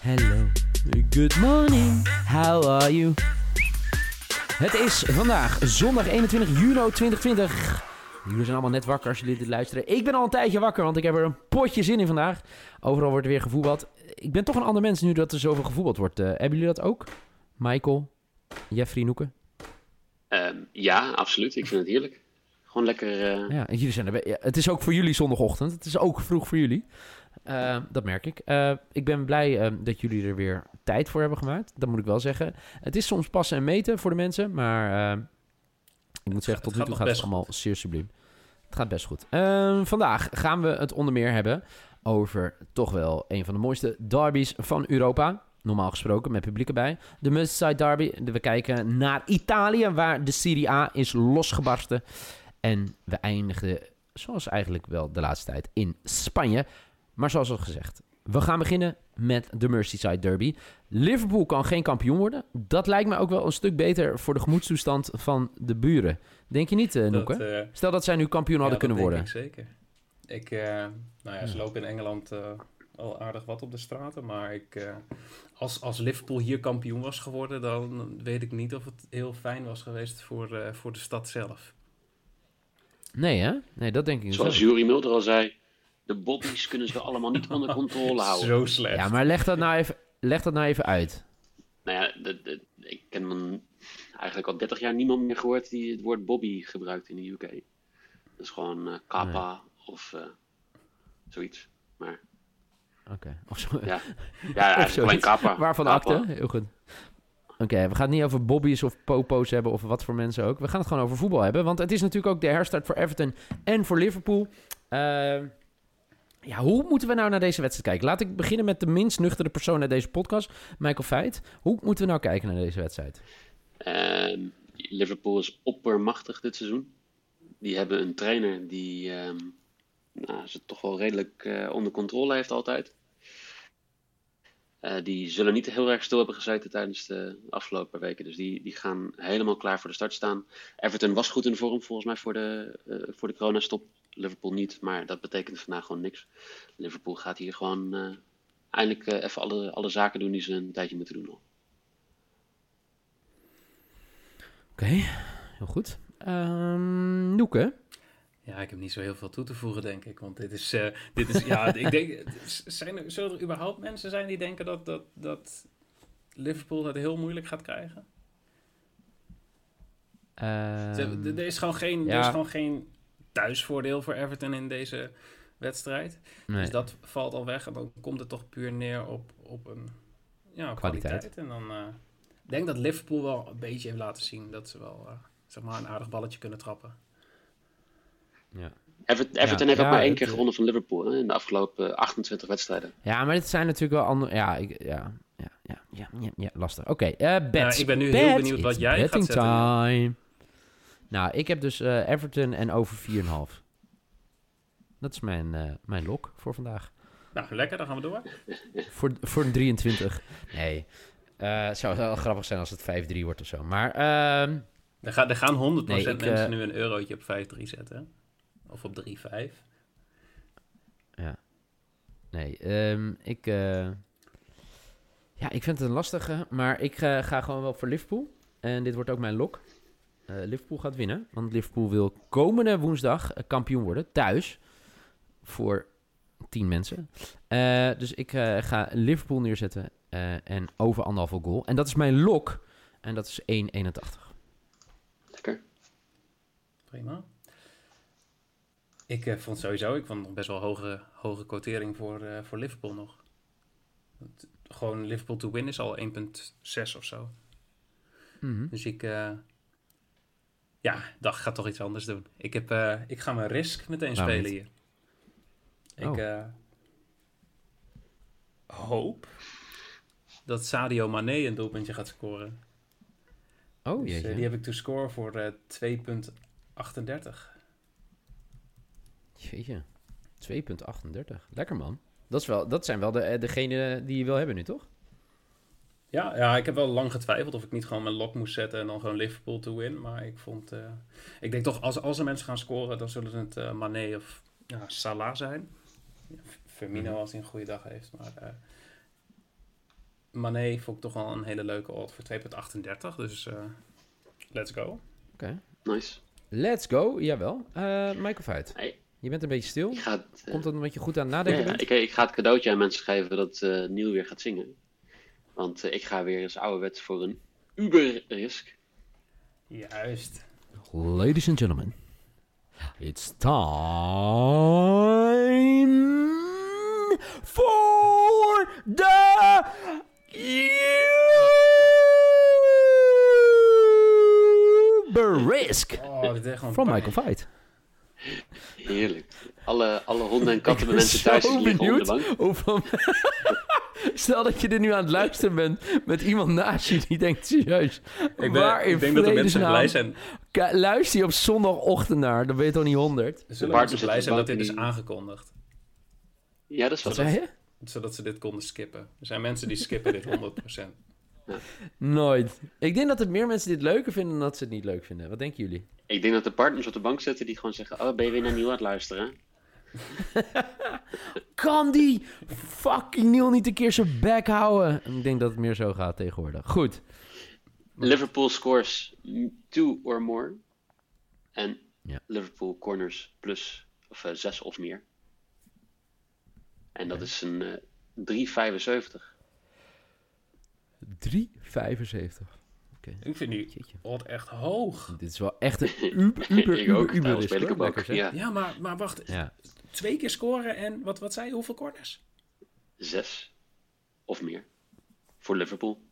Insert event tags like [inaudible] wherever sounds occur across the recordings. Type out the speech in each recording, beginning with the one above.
Hello, good morning, how are you? Het is vandaag zondag 21 juni 2020. Jullie zijn allemaal net wakker als jullie dit luisteren. Ik ben al een tijdje wakker, want ik heb er een potje zin in vandaag. Overal wordt er weer gevoetbald. Ik ben toch een ander mens nu dat er zoveel gevoetbald wordt. Uh, hebben jullie dat ook? Michael, Jeffrey, Noeken? Um, ja, absoluut. Ik vind het heerlijk. Gewoon lekker... Uh... Ja, jullie zijn er, ja, het is ook voor jullie zondagochtend. Het is ook vroeg voor jullie. Uh, dat merk ik. Uh, ik ben blij uh, dat jullie er weer tijd voor hebben gemaakt. Dat moet ik wel zeggen. Het is soms passen en meten voor de mensen, maar ik moet zeggen, tot nu toe gaat het allemaal zeer subliem. Het gaat best goed. Ehm, vandaag gaan we het onder meer hebben over toch wel een van de mooiste derbies van Europa. Normaal gesproken, met publiek erbij. De Merseyside Derby. We kijken naar Italië, waar de Serie A is losgebarsten. En we eindigden, zoals eigenlijk wel de laatste tijd, in Spanje. Maar zoals al gezegd, we gaan beginnen met de Merseyside Derby. Liverpool kan geen kampioen worden. Dat lijkt me ook wel een stuk beter voor de gemoedstoestand van de buren. Denk je niet, uh, Noeke? Uh, Stel dat zij nu kampioen ja, hadden kunnen worden. ik zeker. Ik, uh, nou ja, ze lopen in Engeland al aardig wat op de straten. Maar ik, als, als Liverpool hier kampioen was geworden, dan weet ik niet of het heel fijn was geweest voor, voor de stad zelf. Nee, hè? Nee, dat denk ik niet. Zoals Jurie Mulder al zei, de bobby's kunnen ze allemaal niet onder controle [laughs] houden. Zo slecht. Ja, maar leg dat nou even, leg dat nou even uit. Nou ja, de, de, ik ken man eigenlijk al 30 jaar niemand meer gehoord die het woord Bobby gebruikt in de UK. Dat is gewoon uh, kappa of uh, zoiets. Maar. Oké. Okay. Of zo. Ja, ja [laughs] of alleen kappa. Waarvan akte? Heel goed. Oké, we gaan het niet over bobby's of popo's hebben of wat voor mensen ook. We gaan het gewoon over voetbal hebben. Want het is natuurlijk ook de herstart voor Everton en voor Liverpool. Uh, ja, hoe moeten we nou naar deze wedstrijd kijken? Laat ik beginnen met de minst nuchtere persoon uit deze podcast, Michael Feit. Hoe moeten we nou kijken naar deze wedstrijd? Uh, Liverpool is oppermachtig dit seizoen. Die hebben een trainer die uh, nou, ze toch wel redelijk uh, onder controle heeft altijd. Uh, die zullen niet heel erg stil hebben gezeten tijdens de afgelopen weken. Dus die, die gaan helemaal klaar voor de start staan. Everton was goed in vorm volgens mij voor de, uh, voor de coronastop. Liverpool niet, maar dat betekent vandaag gewoon niks. Liverpool gaat hier gewoon uh, eindelijk even alle, alle zaken doen die ze een tijdje moeten doen. Oké, okay, heel goed. Um, Noeke, ja, ik heb niet zo heel veel toe te voegen, denk ik. Want dit is, uh, dit is ja, [laughs] ik denk, zijn er, zullen er überhaupt mensen zijn die denken dat, dat, dat Liverpool het heel moeilijk gaat krijgen? Um, er, is gewoon geen, ja. er is gewoon geen thuisvoordeel voor Everton in deze wedstrijd. Nee. Dus dat valt al weg. En dan komt het toch puur neer op, op een ja, kwaliteit. En dan uh, ik denk dat Liverpool wel een beetje heeft laten zien dat ze wel uh, zeg maar een aardig balletje kunnen trappen. Ja. Everton, heeft ook maar één keer gewonnen van Liverpool hè, in de afgelopen 28 wedstrijden. Ja, maar dit zijn natuurlijk wel andere. Ja, ik, ja, ja, ja, ja, ja, ja lastig. Oké, okay, uh, bets. ik ben nu heel benieuwd wat jij gaat zetten. Time. Nou, ik heb dus uh, Everton en over 4,5. Dat is mijn, uh, mijn lok voor vandaag. Nou, lekker, dan gaan we door. voor, voor een 23. Nee, het zou wel grappig zijn als het 5-3 wordt of zo. Maar... Uh, er, ga, er gaan 100% nee, ik, mensen nu een eurotje op 5-3 zetten. Of op 3-5. Ja. Nee, um, ik... Uh... Ja, ik vind het een lastige, maar ik uh, ga gewoon wel voor Liverpool. En dit wordt ook mijn lok. Uh, Liverpool gaat winnen, want Liverpool wil komende woensdag kampioen worden, thuis. Voor 10 mensen. dus ik ga Liverpool neerzetten en over anderhalve goal. En dat is mijn lok. En dat is 1,81. Lekker. Prima. Ik uh, vond sowieso, ik vond nog best wel hoge, hoge quotering voor, uh, voor Liverpool nog. gewoon Liverpool to win is al 1,6 of zo. Mm -hmm. Dus ik, uh, ja, dacht, ik ga toch iets anders doen. Ik, heb, ik ga mijn risk meteen spelen niet? hier. Oh. Ik hoop dat Sadio Mane een doelpuntje gaat scoren. Oh, dus, Die heb ik to score voor 2,38. Jeetje, 2,38. Lekker man. Dat, is wel, dat zijn wel de, eh, degenen die je wil hebben nu, toch? Ja, ja, ik heb wel lang getwijfeld of ik niet gewoon mijn lock moest zetten en dan gewoon Liverpool to win. Maar ik vond, uh, ik denk toch, als, als er mensen gaan scoren, dan zullen het uh, Mane of ja, Salah zijn. Firmino mhm. als hij een goede dag heeft. Maar uh, Mané vond ik toch wel een hele leuke odd voor 2,38. Dus eh, let's go. Nice. Let's go. Jawel. Eh Michael Veit. Hey. Je bent een beetje stil. Ik ga het, eh, Komt dat omdat je goed aan het nadenken ja, bent? ik, ik ga het cadeautje aan mensen geven dat eh Niel weer gaat zingen. Want eh, ik ga weer eens ouderwets voor een Uber-risk. Juist. Ladies and gentlemen, it's time for the Uber Risk Oh, van. Michael Veit. Heerlijk. Alle, alle honden en katten bij ben mensen thuis liggen onder de benieuwd bank. hoeveel... [laughs] Stel dat je er nu aan het luisteren bent met iemand naast je die denkt serieus. Ik, waar in ik denk dat de mensen blij zijn. Luister je op zondagochtend naar, dan ben je toch niet honderd? Zullen Bart mensen blij zijn dat dit is aangekondigd. Ja, dat is Wat je? Zodat ze dit konden skippen. Er zijn mensen die skippen dit 100%. Nooit. Ik denk dat er meer mensen dit leuker vinden dan dat ze het niet leuk vinden. Wat denken jullie? Ik denk dat de partners op de bank zitten die gewoon zeggen: Oh, ben je weer naar Nieuw aan het luisteren? [laughs] Kan die fucking Neil niet een keer zijn bek houden? Ik denk dat het meer zo gaat tegenwoordig. Goed. Liverpool scores two or more. En Ja. Liverpool corners plus of eh, zes of meer. En dat is een eh 3,75. 3,75. Ik vind die odd echt hoog. Dit is wel echt een uber, uber, [laughs] Ik uber, ook, uber daarom risk, speel ik hoor. hem ook. Lekker, zeg. Ja, Ja, maar, maar wacht. Ja. Twee keer scoren en wat, wat zei je? Hoeveel corners? zes of meer. Voor Liverpool.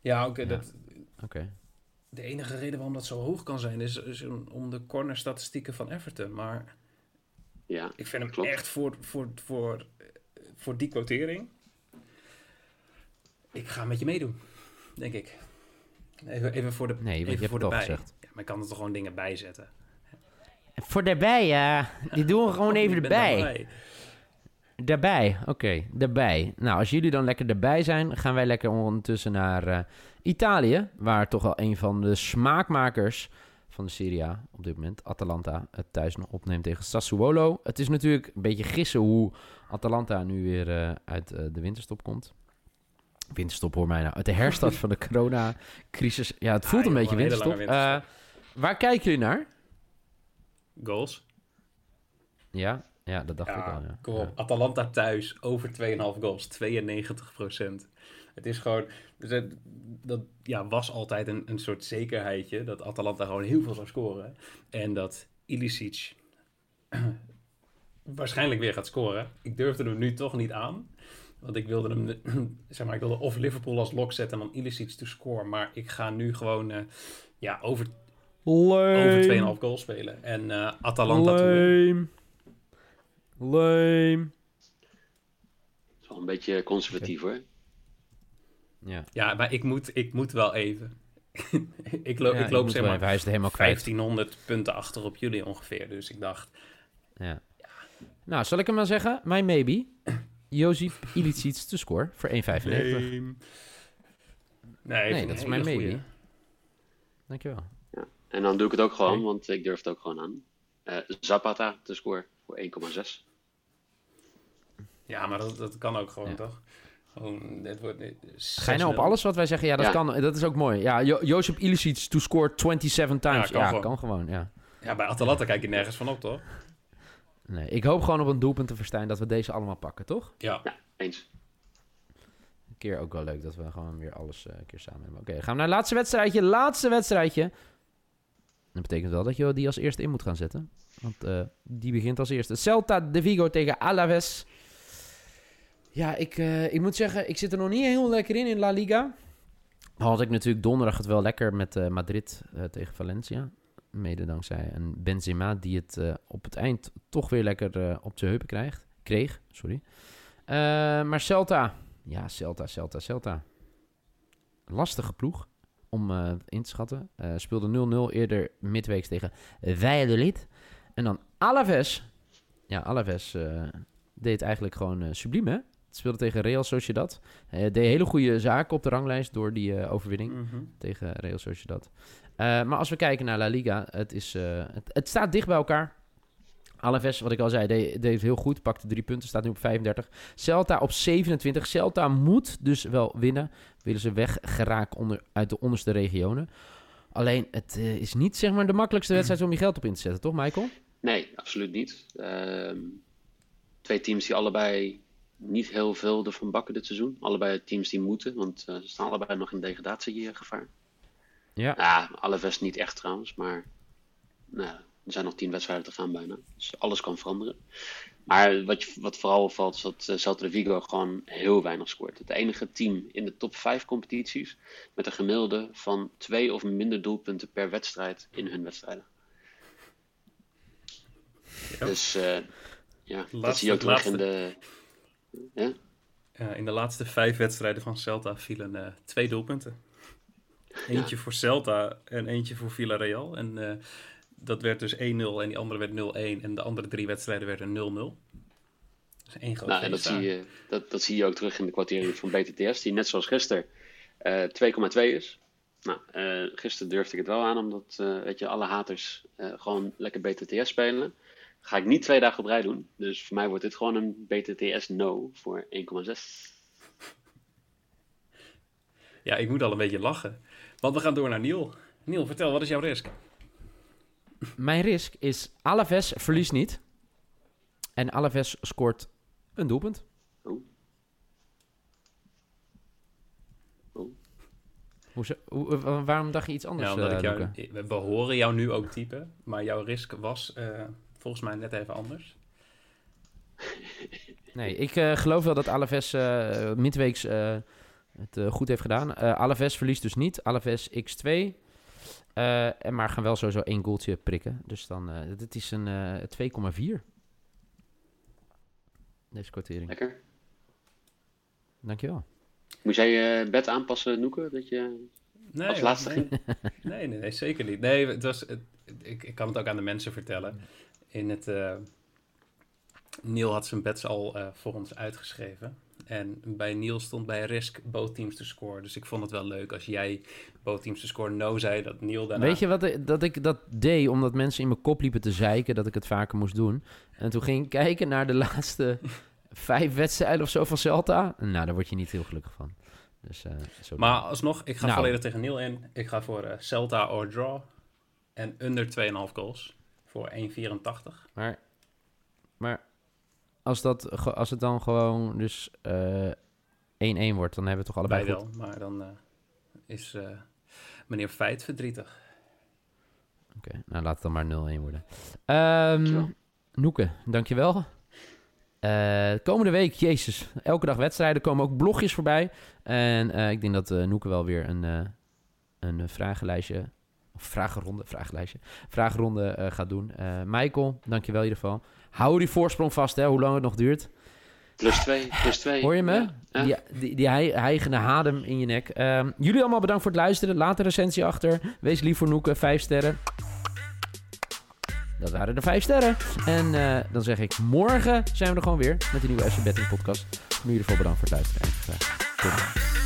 Ja, oké. Ja. dat Oké. De enige reden waarom dat zo hoog kan zijn is, is om- de cornerstatistieken van Everton. Maar Ja, ik vind hem Klopt. echt voor, voor, voor, voor die quotering. Ik ga met je meedoen, denk ik. Even, even voor de Nee, je hebt voor het de bij. gezegd. Ja, maar ik kan er toch gewoon dingen bij zetten. Voor daarbij, ja. Die doen we [laughs] gewoon even erbij. daarbij. Oké, daarbij. Nou, als jullie dan lekker erbij zijn, gaan wij lekker ondertussen naar eh, Italië, waar toch wel een van de smaakmakers van de Serie A op dit moment, Atalanta, het thuis nog opneemt tegen Sassuolo. Het is natuurlijk een beetje gissen hoe Atalanta nu weer eh, uit eh, de winterstop komt. Winterstop hoor mij nou, uit de herstart van de coronacrisis. Ja, het voelt Ah, een joh, beetje winterstop. Eh, waar kijken jullie naar? Goals. Ja, ja dat dacht ik al. Ja. kom op. Atalanta thuis, over 2,5 goals, 92% Het is gewoon, dus het- dat ja, was altijd een, een soort zekerheidje dat Atalanta gewoon heel veel zou scoren. En dat Ilicic [clears throat] waarschijnlijk weer gaat scoren. Ik durfde hem nu toch niet aan. Want ik wilde hem, [clears throat] zeg maar, ik wilde of Liverpool als lok zetten en dan Ilicic te scoren. Maar ik ga nu gewoon eh, ja, over, over 2,5 goals spelen. En eh, Atalanta toe. Lame. Lame. dat is wel een beetje conservatief hoor. Ja, Ja, maar ik moet, ik moet wel even. [laughs] ik, loop Ja, ik loop zeg maar even. Hij is het helemaal kwijt. 1500 punten achter op jullie ongeveer. Dus ik dacht, Ja. Nou, zal ik hem maar zeggen? My maybe. Jozef Ilicic te score voor 1,95. nee. Nee, Nee, dat is mijn maybe. Dankjewel. En dan doe ik het ook gewoon, want ik durf het ook gewoon aan. Eh, Zapata te scoren voor 1,6. Ja, maar dat, dat kan ook gewoon, Ja. toch? Gewoon, dit wordt dit- Ga je nou op 6-0. alles wat wij zeggen? Ja, dat Ja. kan. Dat is ook mooi. Ja, jo Jozef Ilicic to score 27 times. kan Ja, gewoon. kan gewoon. Ja. Ja, bij Atalanta kijk je nergens van op, toch? Nee, ik hoop gewoon op een doelpunt te verstaan dat we deze allemaal pakken, toch? Ja. Ja, eens. Een keer ook wel leuk dat we gewoon weer alles eh, een keer samen hebben. Oké, gaan we naar het laatste wedstrijdje. Laatste wedstrijdje. Dat betekent wel dat je die als eerste in moet gaan zetten. Want eh, die begint als eerste. Celta de Vigo tegen Alaves. Ja, ik, eh, ik moet zeggen, ik zit er nog niet heel lekker in in La Liga. Al had ik natuurlijk donderdag het wel lekker met eh, Madrid eh, tegen Valencia. Mede dankzij een Benzema die het eh, op het eind toch weer lekker eh, op zijn heupen krijgt. kreeg. Sorry. Eh, maar Celta. Ja, Celta, Celta, Celta. Lastige ploeg om in te schatten. Speelde 0-0 eerder midweeks tegen Valladolid. En dan Alaves. Ja, Alaves deed eigenlijk gewoon subliem, hè? Speelde tegen Real Sociedad. Eh deed hele goede zaken op de ranglijst door die eh, overwinning Mhm. tegen Real Sociedad. Eh, maar als we kijken naar La Liga, het, is, eh, het, het staat dicht bij elkaar. Alaves, wat ik al zei, deed, deed heel goed. Pakte drie punten, staat nu op 35. Celta op 27. Celta moet dus wel winnen. Willen ze weggeraken onder, uit de onderste regionen. Alleen, het eh, is niet zeg maar de makkelijkste wedstrijd om je geld op in te zetten, toch Michael? Nee, absoluut niet. Ehm, twee teams die allebei niet heel veel ervan bakken dit seizoen. Allebei teams die moeten, want eh, ze staan allebei nog in degradatiegevaar. Ja. Ja, Alaves niet echt trouwens, maar nou, er zijn nog tien wedstrijden te gaan bijna. Dus alles kan veranderen. Maar wat, je, wat vooral opvalt is dat uh, Celta de Vigo gewoon heel weinig scoort. Het enige team in de top 5 competities met een gemiddelde van twee of minder doelpunten per wedstrijd in hun wedstrijden. Ja. Dus uh, ja, dat zie je ook terug in de... Ja? Eh, in de laatste vijf wedstrijden van Celta vielen eh, twee doelpunten. Eentje voor Celta en eentje voor Villarreal. En eh, dat werd dus 1-0 en die andere werd 0-1. En de andere drie wedstrijden werden 0-0. Dus één groot Nou, en dat zie, je, dat, dat zie je ook terug in de kwartering van BTTS, die net zoals gisteren eh 2,2 is. Nou, eh, gisteren durfde ik het wel aan, omdat eh, weet je, alle haters eh, gewoon lekker BTTS spelen. Ga ik niet twee dagen op rij doen. Dus voor mij wordt dit gewoon een BTTS no voor 1,6. Ja, ik moet al een beetje lachen. Want we gaan door naar Niel. Niel, vertel, wat is jouw risk? Mijn risk is Alaves verliest niet. En Alaves scoort een doelpunt. Oh. Oh. Hoe, ze- hoe, eh, waarom dacht je iets anders, Ja, omdat eh, ik jou, Luca? we we horen jou nu ook typen. Maar jouw risk was eh, volgens mij net even anders. Nee, ik eh, geloof wel dat Alaves eh midweeks eh, het eh, goed heeft gedaan. Eh Alaves verliest dus niet. Alaves x2. Eh, en maar gaan wel sowieso één goaltje prikken. Dus dan, eh dit is een eh 2,4. Deze kwartering. Lekker. Dankjewel. Moest jij je bed aanpassen, Noeke? Dat je Nee, als laatste nee. [laughs] ging? Nee, nee, nee, zeker niet. Nee, het was, het- ik, ik kan het ook aan de mensen vertellen. In het, eh Neil had zijn bets al eh, voor ons uitgeschreven. En bij Neil stond bij Risk both teams to score. Dus ik vond het wel leuk als jij both teams to score no zei, dat Neil daarna... Weet je wat ik- dat ik dat deed omdat mensen in mijn kop liepen te zeiken dat ik het vaker moest doen? En toen ging ik kijken naar de [laughs] laatste vijf wedstrijden of zo van Celta. Nou, daar word je niet heel gelukkig van. Dus, eh, zo Maar alsnog, ik ga Nou. volledig tegen Neil in. Ik ga voor eh, Celta or draw. En under 2,5 goals. Voor 1,84. Maar, maar als, dat, als het dan gewoon dus eh 1-1 wordt, dan hebben we toch allebei Bij goed. wel, maar dan eh, is eh, meneer Feit verdrietig. Oké, nou laat het dan maar 0-1 worden. Ehm Dankjewel. Noeke, dankjewel. Eh komende week, jezus, elke dag wedstrijden, komen ook blogjes voorbij. En eh, ik denk dat eh Noeke wel weer een, eh, een eh, vragenlijstje, of vragenronde, vragenlijstje, vragenronde eh, gaat doen. Eh Michael, dankjewel in ieder geval. Hou die voorsprong vast, hè, hoe lang het nog duurt. Plus 2, plus 2. Hoor je me? Ja. Ja. Die, die, die hei- hijgende adem in je nek. Ehm, jullie allemaal bedankt voor het luisteren. Laat een recensie achter. Wees lief voor Noeke. Vijf sterren. Dat waren de vijf sterren. En eh, dan zeg ik, morgen zijn we er gewoon weer met een nieuwe FC Betting podcast. Nu in ieder geval bedankt voor het luisteren. En graag tot